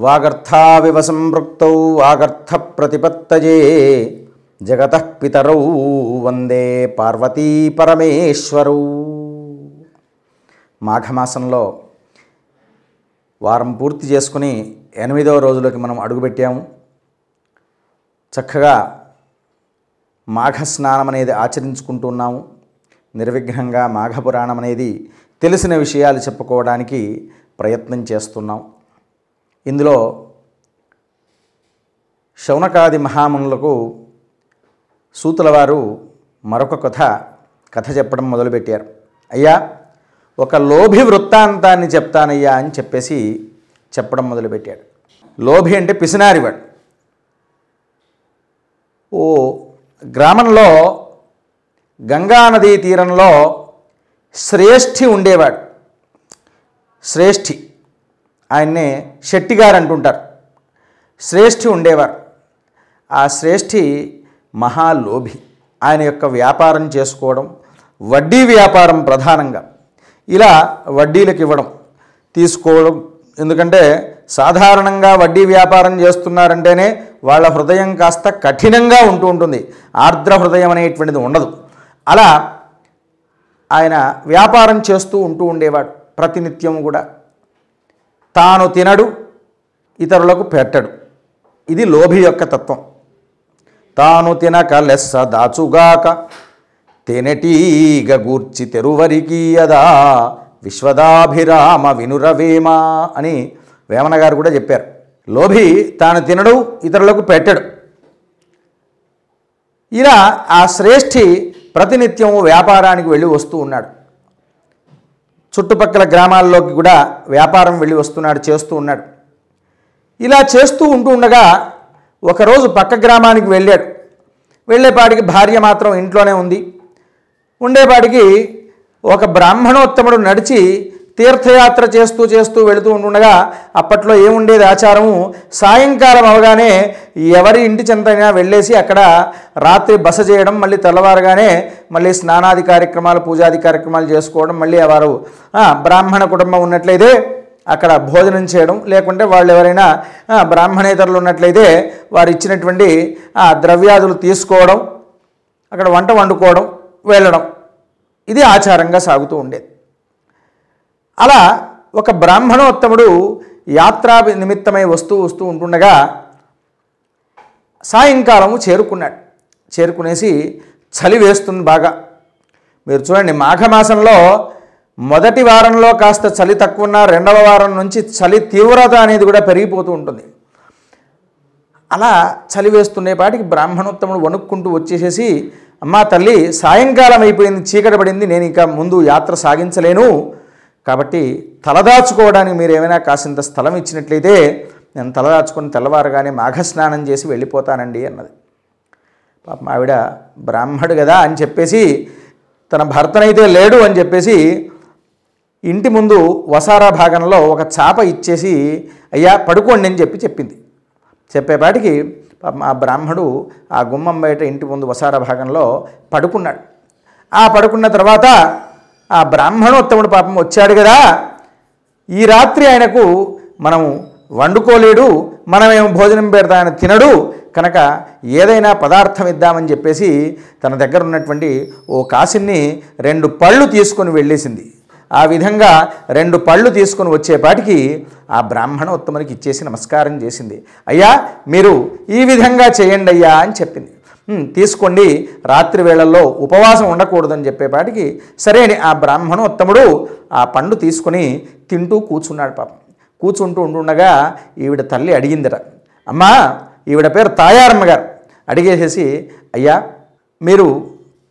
వాగర్థావివ సంపృక్తౌ వాగర్థ ప్రతిపత్తజే జగత పితరౌ వందే పార్వతీ పరమేశ్వరౌ మాఘమాసంలో వారం పూర్తి చేసుకుని ఎనిమిదవ రోజులోకి మనం అడుగుపెట్టాము. చక్కగా మాఘ స్నానం అనేది ఆచరించుకుంటున్నాము నిర్విఘ్నంగా మాఘపురాణం అనేది తెలిసిన విషయాలు చెప్పుకోవడానికి ప్రయత్నం చేస్తున్నాం. ఇందులో శౌనకాది మహామునులకు సూతుల వారు మరొక కథ కథ చెప్పడం మొదలుపెట్టారు. అయ్యా ఒక లోభి వృత్తాంతాన్ని చెప్తానయ్యా అని చెప్పేసి చెప్పడం మొదలుపెట్టాడు. లోభి అంటే పిసినారివాడు. ఓ గ్రామంలో గంగానదీ తీరంలో శ్రేష్ఠి ఉండేవాడు. శ్రేష్ఠి. ఆయన్నే శెట్టిగారు అంటుంటారు శ్రేష్ఠి ఉండేవారు. ఆ శ్రేష్ఠి మహాలోభి. ఆయన యొక్క వ్యాపారం చేసుకోవడం వడ్డీ వ్యాపారం ప్రధానంగా. ఇలా వడ్డీలకు ఇవ్వడం తీసుకోవడం. ఎందుకంటే సాధారణంగా వడ్డీ వ్యాపారం చేస్తున్నారంటేనే వాళ్ళ హృదయం కాస్త కఠినంగా ఉంటూ ఉంటుంది. ఆర్ద్ర హృదయం అనేటువంటిది ఉండదు. అలా ఆయన వ్యాపారం చేస్తూ ఉంటూ ఉండేవాడు ప్రతినిత్యం కూడా. తాను తినడు ఇతరులకు పెట్టడు. ఇది లోభి యొక్క తత్వం. తాను తినక లెస్స దాచుగాక తేనెటీగ గూర్చి తెరువరికీయదా విశ్వదాభిరామ వినురవేమ అని వేమన గారు కూడా చెప్పారు. లోభి తాను తినడు ఇతరులకు పెట్టడు. ఇలా ఆ శ్రేష్ఠి ప్రతినిత్యం వ్యాపారానికి వెళ్ళి వస్తూ ఉన్నాడు. చుట్టుపక్కల గ్రామాల్లోకి కూడా వ్యాపారం వెళ్ళి వస్తున్నాడు చేస్తూ ఉన్నాడు. ఇలా చేస్తూ ఉంటూ ఉండగా ఒకరోజు పక్క గ్రామానికి వెళ్ళాడు. వెళ్ళేపాటికి భార్య మాత్రం ఇంట్లోనే ఉంది. ఉండేపాటికి ఒక బ్రాహ్మణోత్తముడు నడిచి తీర్థయాత్ర చేస్తూ చేస్తూ వెళుతూ ఉండగా అప్పట్లో ఏముండేది ఆచారము? సాయంకాలం అవగానే ఎవరి ఇంటి చెంతైనా వెళ్ళేసి అక్కడ రాత్రి బస చేయడం మళ్ళీ తెల్లవారుగానే మళ్ళీ స్నానాది కార్యక్రమాలు పూజాది కార్యక్రమాలు చేసుకోవడం మళ్ళీ వారు బ్రాహ్మణ కుటుంబం ఉన్నట్లయితే అక్కడ భోజనం చేయడం లేకుంటే వాళ్ళు ఎవరైనా బ్రాహ్మణేతరులు ఉన్నట్లయితే వారు ఇచ్చినటువంటి ఆ ద్రవ్యాదులు తీసుకోవడం అక్కడ వంట వండుకోవడం వెళ్ళడం. ఇది ఆచారంగా సాగుతూ ఉండేది. అలా ఒక బ్రాహ్మణోత్తముడు యాత్రా నిమిత్తమై వస్తూ వస్తూ ఉంటుండగా సాయంకాలము చేరుకున్నాడు. చేరుకునేసి చలి వేస్తుంది బాగా. మీరు చూడండి మాఘమాసంలో మొదటి వారంలో కాస్త చలి తక్కువ ఉన్న రెండవ వారం నుంచి చలి తీవ్రత అనేది కూడా పెరిగిపోతూ ఉంటుంది. అలా చలి వేస్తుండేపాటికి బ్రాహ్మణోత్తముడు వణుక్కుంటూ వచ్చేసేసి అమ్మా తల్లి సాయంకాలం అయిపోయింది చీకటి పడింది నేను ఇంకా ముందు యాత్ర సాగించలేను. కాబట్టి తలదాచుకోవడానికి మీరు ఏమైనా కాసింత స్థలం ఇచ్చినట్లయితే నేను తలదాచుకుని తెల్లవారుగానే మాఘస్నానం చేసి వెళ్ళిపోతానండి అన్నది. పాపం ఆవిడ బ్రాహ్మడు కదా అని చెప్పేసి తన భర్తనైతే లేడు అని చెప్పేసి ఇంటి ముందు వసారా భాగంలో ఒక చాప ఇచ్చేసి అయ్యా పడుకోండి అని చెప్పి చెప్పింది. చెప్పేపాటికి పాపం ఆ బ్రాహ్మడు ఆ గుమ్మం బయట ఇంటి ముందు వసార భాగంలో పడుకున్నాడు. ఆ పడుకున్న తర్వాత ఆ బ్రాహ్మణోత్తముడు పాపం వచ్చాడు కదా. ఈ రాత్రి ఆయనకు మనం వండుకోలేడు మనమేమో భోజనం పెడతా ఆయన తినడు కనుక ఏదైనా పదార్థం ఇద్దామని చెప్పేసి తన దగ్గర ఉన్నటువంటి ఓ కాసిన్ని రెండు పళ్ళు తీసుకొని వెళ్ళేసింది. ఆ విధంగా రెండు పళ్ళు తీసుకొని వచ్చేపాటికి ఆ బ్రాహ్మణోత్తమునికి ఇచ్చేసి నమస్కారం చేసింది. అయ్యా మీరు ఈ విధంగా చేయండి అయ్యా అని చెప్పింది. తీసుకోండి రాత్రి వేళల్లో ఉపవాసం ఉండకూడదని చెప్పేపాటికి సరే అని ఆ బ్రాహ్మణోత్తముడు ఆ పండు తీసుకొని తింటూ కూర్చున్నాడు పాపం. కూర్చుంటూ ఉండుండగా ఈవిడ తల్లి అడిగిందిరా అమ్మా ఈవిడ పేరు తాయారమ్మ గారు అడిగేసేసి అయ్యా మీరు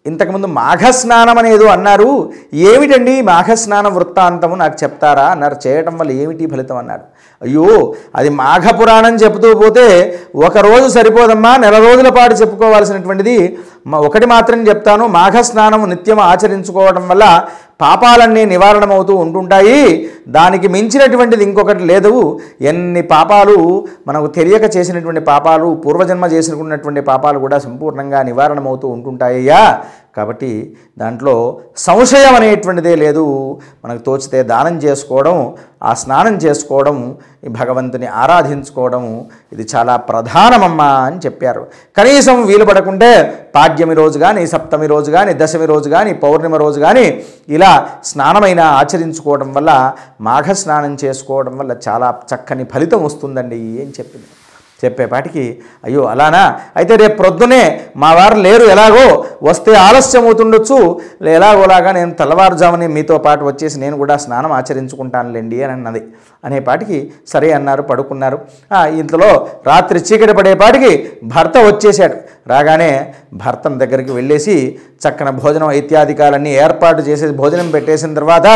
ఇంతకుముందు మాఘస్నానం అనేదో అన్నారు ఏమిటండి మాఘస్నాన వృత్తాంతము? నాకు చెప్తారా? అన్నారు. చేయటం వల్ల ఏమిటి ఫలితం? అన్నారు అయ్యో అది మాఘ పురాణం చెబుతూ పోతే ఒకరోజు సరిపోదమ్మా నెల రోజుల పాటు చెప్పుకోవాల్సినటువంటిది. ఒకటి మాత్రం చెప్తాను మాఘ స్నానం నిత్యం ఆచరించుకోవడం వల్ల పాపాలన్నీ నివారణమవుతూ ఉంటుంటాయి. దానికి మించినటువంటిది ఇంకొకటి లేదు. ఎన్ని పాపాలు మనకు తెలియక చేసినటువంటి పాపాలు పూర్వజన్మ చేసినటువంటి పాపాలు కూడా సంపూర్ణంగా నివారణమవుతూ ఉంటుంటాయ్యా కాబట్టి దాంట్లో సంశయం అనేటువంటిదే లేదు. మనకు తోచితే దానం చేసుకోవడం ఆ స్నానం చేసుకోవడం ఈ భగవంతుని ఆరాధించుకోవడం ఇది చాలా ప్రధానమమ్మా అని చెప్పారు. కనీసం వీలు పడకుంటే పాడ్యమి రోజు కానీ సప్తమి రోజు కానీ దశమి రోజు కానీ పౌర్ణమి రోజు కానీ ఇలా స్నానమైన ఆచరించుకోవడం వల్ల మాఘ స్నానం చేసుకోవడం వల్ల చాలా చక్కని ఫలితం వస్తుందండి అని చెప్పింది. చెప్పేపాటికి అయ్యో అలానా? అయితే రేపు ప్రొద్దునే మా వారు లేరు ఎలాగో? వస్తే ఆలస్యం అవుతుండొచ్చు ఎలాగోలాగా నేను తెల్లవారుజామునే మీతో పాటు వచ్చేసి నేను కూడా స్నానం ఆచరించుకుంటానులేండి అని అన్నది. అనేపాటికి సరే అన్నారు పడుకున్నారు. ఇంతలో రాత్రి చీకటి పడేపాటికి భర్త వచ్చేసాడు రాగానే భర్తం దగ్గరికి వెళ్ళేసి చక్కన భోజనం ఇత్యాదికాలన్నీ ఏర్పాటు చేసేసి భోజనం పెట్టేసిన తర్వాత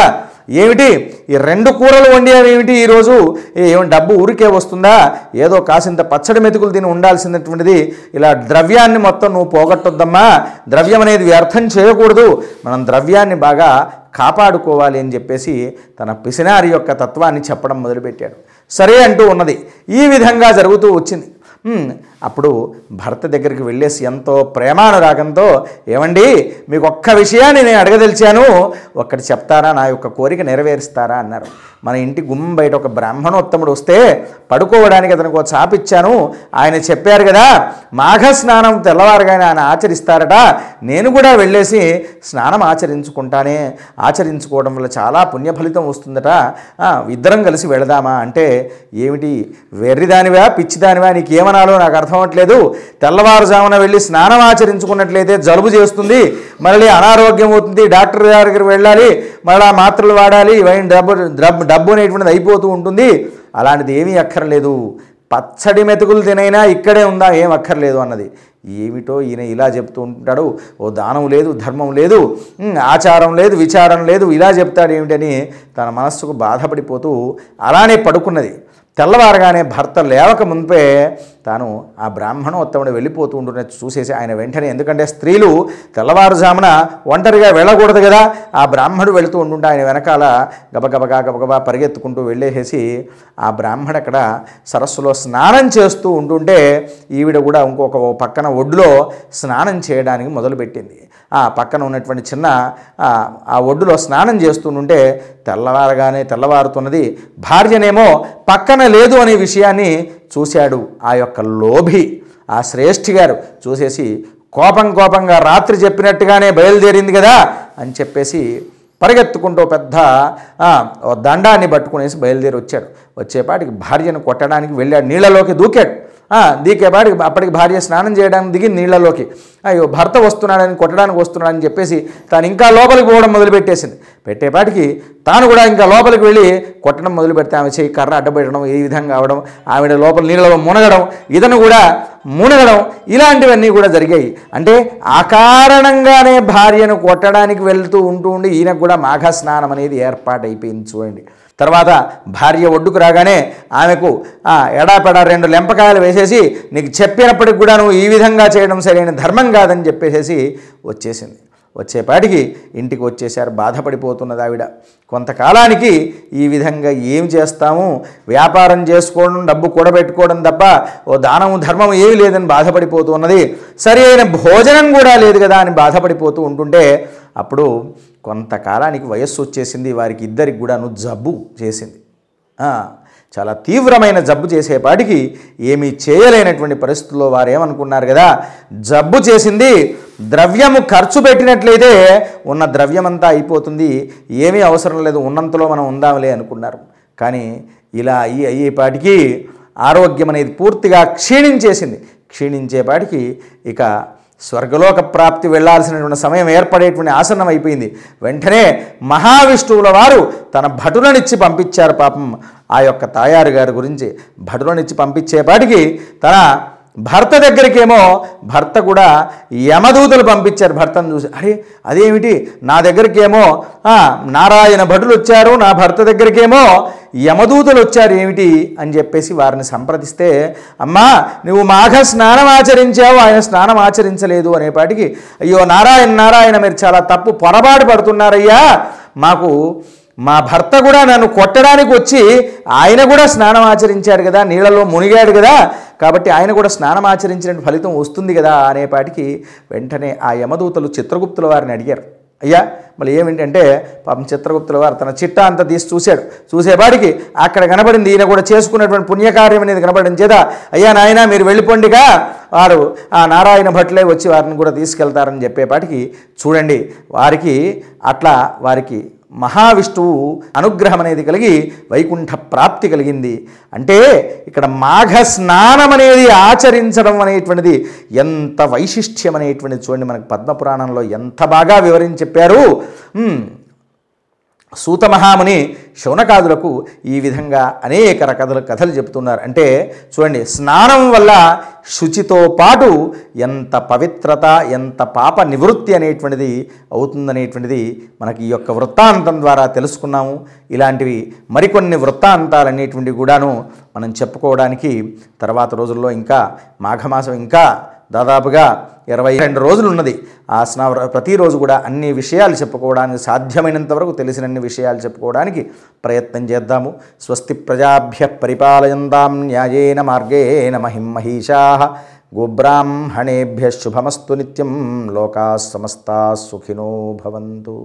ఏమిటి? ఈ రెండు కూరలు వండావేమిటి ఈరోజు? ఏమి డబ్బు ఊరికే వస్తుందా? ఏదో కాసింత పచ్చడి మెతుకులు తిని ఉండాల్సినటువంటిది. ఇలా ద్రవ్యాన్ని మొత్తం నువ్వు పోగొట్టొద్దమ్మా. ద్రవ్యం అనేది వ్యర్థం చేయకూడదు. మనం ద్రవ్యాన్ని బాగా కాపాడుకోవాలి అని చెప్పేసి తన పిసినారి యొక్క తత్వాన్ని చెప్పడం మొదలుపెట్టాడు. సరే అంటూ ఉన్నది. ఈ విధంగా జరుగుతూ వచ్చింది. అప్పుడు భర్త దగ్గరికి వెళ్ళేసి ఎంతో ప్రేమానురాగంతో ఏమండి మీకు ఒక్క విషయాన్ని నేను అడగదలిచాను. ఒక్కటి చెప్తారా? నా యొక్క కోరిక నెరవేరుస్తారా? అన్నారు. మన ఇంటి గుమ్మ బయట ఒక బ్రాహ్మణోత్తముడు వస్తే పడుకోవడానికి అతనికి ఒక చాపిచ్చాను ఆయన చెప్పారు కదా మాఘ స్నానం తెల్లవారుగానే ఆయన ఆచరిస్తారట. నేను కూడా వెళ్ళేసి స్నానం ఆచరించుకుంటానే. ఆచరించుకోవడం వల్ల చాలా పుణ్యఫలితం వస్తుందట. ఇద్దరం కలిసి వెళదామా? అంటే ఏమిటి? వెర్రిదానివా? పిచ్చిదానివా? నీకు ఏమనాలో నాకు అర్థం అవ్వట్లేదు. తెల్లవారుజామున వెళ్ళి స్నానం ఆచరించుకున్నట్లయితే జలుబు చేస్తుంది. మళ్ళీ అనారోగ్యం అవుతుంది. డాక్టర్ దగ్గరికి వెళ్ళాలి. మళ్ళీ మాత్రలు వాడాలి. ఇవన్నీ డబ్బు డబ్బు డబ్బు అనేటువంటిది అయిపోతూ ఉంటుంది. అలాంటిది ఏమీ అక్కర్లేదు. పచ్చడి మెతుకులు తినైనా ఇక్కడే ఉందా? ఏం అక్కర్లేదు అన్నది. ఏమిటో ఈయన ఇలా చెప్తూ ఉంటాడు. ఓ దానం లేదు ధర్మం లేదు ఆచారం లేదు విచారం లేదు ఇలా చెప్తాడు ఏమిటని తన మనస్సుకు బాధపడిపోతూ అలానే పడుకున్నది. తెల్లవారగానే భర్త లేవక మునిపే తాను ఆ బ్రాహ్మణోత్తముడు వెళ్ళిపోతూ ఉంటున్నది చూసేసి ఆయన వెంటనే ఎందుకంటే స్త్రీలు తెల్లవారుజామున ఒంటరిగా వెళ్ళకూడదు కదా ఆ బ్రాహ్మణుడు వెళుతూ ఉంటుంటే ఆయన వెనకాల గబగబగా గబగబా పరిగెత్తుకుంటూ వెళ్ళేసేసి ఆ బ్రాహ్మడు అక్కడ సరస్సులో స్నానం చేస్తూ ఉంటుంటే ఈవిడ కూడా ఇంకొక ఓ పక్కన ఒడ్డులో స్నానం చేయడానికి మొదలుపెట్టింది. ఆ పక్కన ఉన్నటువంటి చిన్న ఆ, ఆ ఒడ్డులో స్నానం చేస్తుంటే తెల్లవారగానే తెల్లవారుతున్నది భార్యనేమో పక్కన లేదు అనే విషయాన్ని చూశాడు ఆ యొక్క లోభి ఆ శ్రేష్ఠి గారు చూసేసి కోపం కోపంగా రాత్రి చెప్పినట్టుగానే బయలుదేరింది కదా అని చెప్పేసి పరిగెత్తుకుంటూ పెద్ద ఓ దండాన్ని పట్టుకునేసి బయలుదేరి వచ్చాడు. వచ్చేపాటికి భార్యను కొట్టడానికి వెళ్ళాడు నీళ్ళలోకి దూకాడు. దీకేపాటికి అప్పటికి భార్య స్నానం చేయడానికి దిగి నీళ్ళలోకి అయ్యో భర్త వస్తున్నాడని కొట్టడానికి వస్తున్నాడని చెప్పేసి తాను ఇంకా లోపలికి పోవడం మొదలుపెట్టేసింది. పెట్టేపాటికి తాను కూడా ఇంకా లోపలికి వెళ్ళి కొట్టడం మొదలు పెడితే ఆమె చేయి కర్ర అడ్డబెట్టడం ఈ విధంగా అవడం ఆవిడ లోపల నీళ్ళలో మునగడం ఇతను కూడా మునగడం ఇలాంటివన్నీ కూడా జరిగాయి. అంటే ఆ కారణంగానే భార్యను కొట్టడానికి వెళ్తూ ఉంటూ ఉండి ఈయనకు కూడా మాఘ స్నానం అనేది ఏర్పాటైపోయింది చూడండి. తర్వాత భార్య ఒడ్డుకు రాగానే ఆమెకు ఎడాపెడ ఎడాపెడా రెండు లెంపకాయలు వేసేసి నీకు చెప్పినప్పటికి కూడా నువ్వు ఈ విధంగా చేయడం సరైన ధర్మం కాదని చెప్పేసేసి వచ్చేసింది. వచ్చేపాటికి ఇంటికి వచ్చేసారు బాధపడిపోతున్నది ఆవిడ. కొంతకాలానికి ఈ విధంగా ఏం చేస్తాము? వ్యాపారం చేసుకోవడం డబ్బు కూడబెట్టుకోవడం తప్ప ఓ దానము ధర్మం ఏమీ లేదని బాధపడిపోతూ ఉన్నది. సరి అయిన భోజనం కూడా లేదు కదా అని బాధపడిపోతూ ఉంటుంటే అప్పుడు కొంతకాలానికి వయస్సు వచ్చేసింది వారికి ఇద్దరికి కూడాను జబ్బు చేసింది. చాలా తీవ్రమైన జబ్బు చేసేపాటికి ఏమీ చేయలేనటువంటి పరిస్థితుల్లో వారు ఏమనుకున్నారు కదా జబ్బు చేసింది ద్రవ్యము ఖర్చు పెట్టినట్లయితే ఉన్న ద్రవ్యమంతా అయిపోతుంది ఏమీ అవసరం లేదు ఉన్నంతలో మనం ఉందాంలే అనుకున్నారు. కానీ ఇలా అయ్యి అయ్యేపాటికి ఆరోగ్యం అనేది పూర్తిగా క్షీణించేసింది. క్షీణించేపాటికి ఇక స్వర్గలోక ప్రాప్తి వెళ్ళాల్సినటువంటి సమయం ఏర్పడేటువంటి ఆసనం అయిపోయింది. వెంటనే మహావిష్ణువుల వారు తన భటులనిచ్చి పంపించారు పాపం ఆ యొక్క తాయారు గారి గురించి. భటులనిచ్చి పంపించేపాటికి తన భర్త దగ్గరికేమో భర్త కూడా యమదూతలు పంపించారు భర్తను చూసి. అరే అదేమిటి? నా దగ్గరికేమో నారాయణ భటులు వచ్చారు నా భర్త దగ్గరికేమో యమదూతలు వచ్చారు ఏమిటి అని చెప్పేసి వారిని సంప్రదిస్తే అమ్మా నువ్వు మాఘ స్నానం ఆచరించావు ఆయన స్నానం ఆచరించలేదు అనేపాటికి అయ్యో నారాయణ నారాయణ మీరు చాలా తప్పు పొరపాటు పడుతున్నారయ్యా. మాకు మా భర్త కూడా నన్ను కొట్టడానికి వచ్చి ఆయన కూడా స్నానం ఆచరించాడు కదా నీళ్ళలో మునిగాడు కదా కాబట్టి ఆయన కూడా స్నానం ఆచరించిన ఫలితం వస్తుంది కదా అనేపాటికి వెంటనే ఆ యమదూతలు చిత్రగుప్తుల వారిని అడిగారు. అయ్యా మళ్ళీ ఏమిటంటే పాపం చిత్రగుప్తుల వారు తన చిట్టా అంతా తీసి చూశాడు. చూసేవాడికి అక్కడ కనబడింది ఈయన కూడా చేసుకున్నటువంటి పుణ్యకార్యం అనేది కనబడింది చేత అయ్యా నాయన మీరు వెళ్ళిపోండిగా. వారు ఆ నారాయణ భట్లే వచ్చి వారిని కూడా తీసుకెళ్తారని చెప్పేపాటికి చూడండి వారికి అట్లా వారికి మహావిష్ణువు అనుగ్రహం అనేది కలిగి వైకుంఠ ప్రాప్తి కలిగింది. అంటే ఇక్కడ మాఘ స్నానం అనేది ఆచరించడం అనేటువంటిది ఎంత వైశిష్ట్యం అనేటువంటిది చూడండి మనకు పద్మపురాణంలో ఎంత బాగా వివరించి చెప్పారు. సూత మహాముని శౌనకాదులకు ఈ విధంగా అనేక రకాల కథలు చెబుతున్నారు. అంటే చూడండి స్నానం వల్ల శుచితో పాటు ఎంత పవిత్రత ఎంత పాప నివృత్తి అనేటువంటిది అవుతుందనేటువంటిది మనకి ఈ యొక్క వృత్తాంతం ద్వారా తెలుసుకున్నాము. ఇలాంటివి మరికొన్ని వృత్తాంతాలు అనేటువంటివి కూడాను మనం చెప్పుకోవడానికి తర్వాత రోజుల్లో ఇంకా మాఘమాసం ఇంకా దాదాపుగా ఇరవై రెండు రోజులు ఉన్నది ఆ ప్రతిరోజు కూడా అన్ని విషయాలు చెప్పుకోవడానికి సాధ్యమైనంత వరకు తెలిసినన్ని విషయాలు చెప్పుకోవడానికి ప్రయత్నం చేద్దాము. స్వస్తి ప్రజాభ్య పరిపాలయందాం న్యాయేన మార్గేణ మహిం మహిషా గోబ్రాహ్మణేభ్య శుభమస్తు నిత్యం లోకా సమస్తా సుఖినో భవంతు.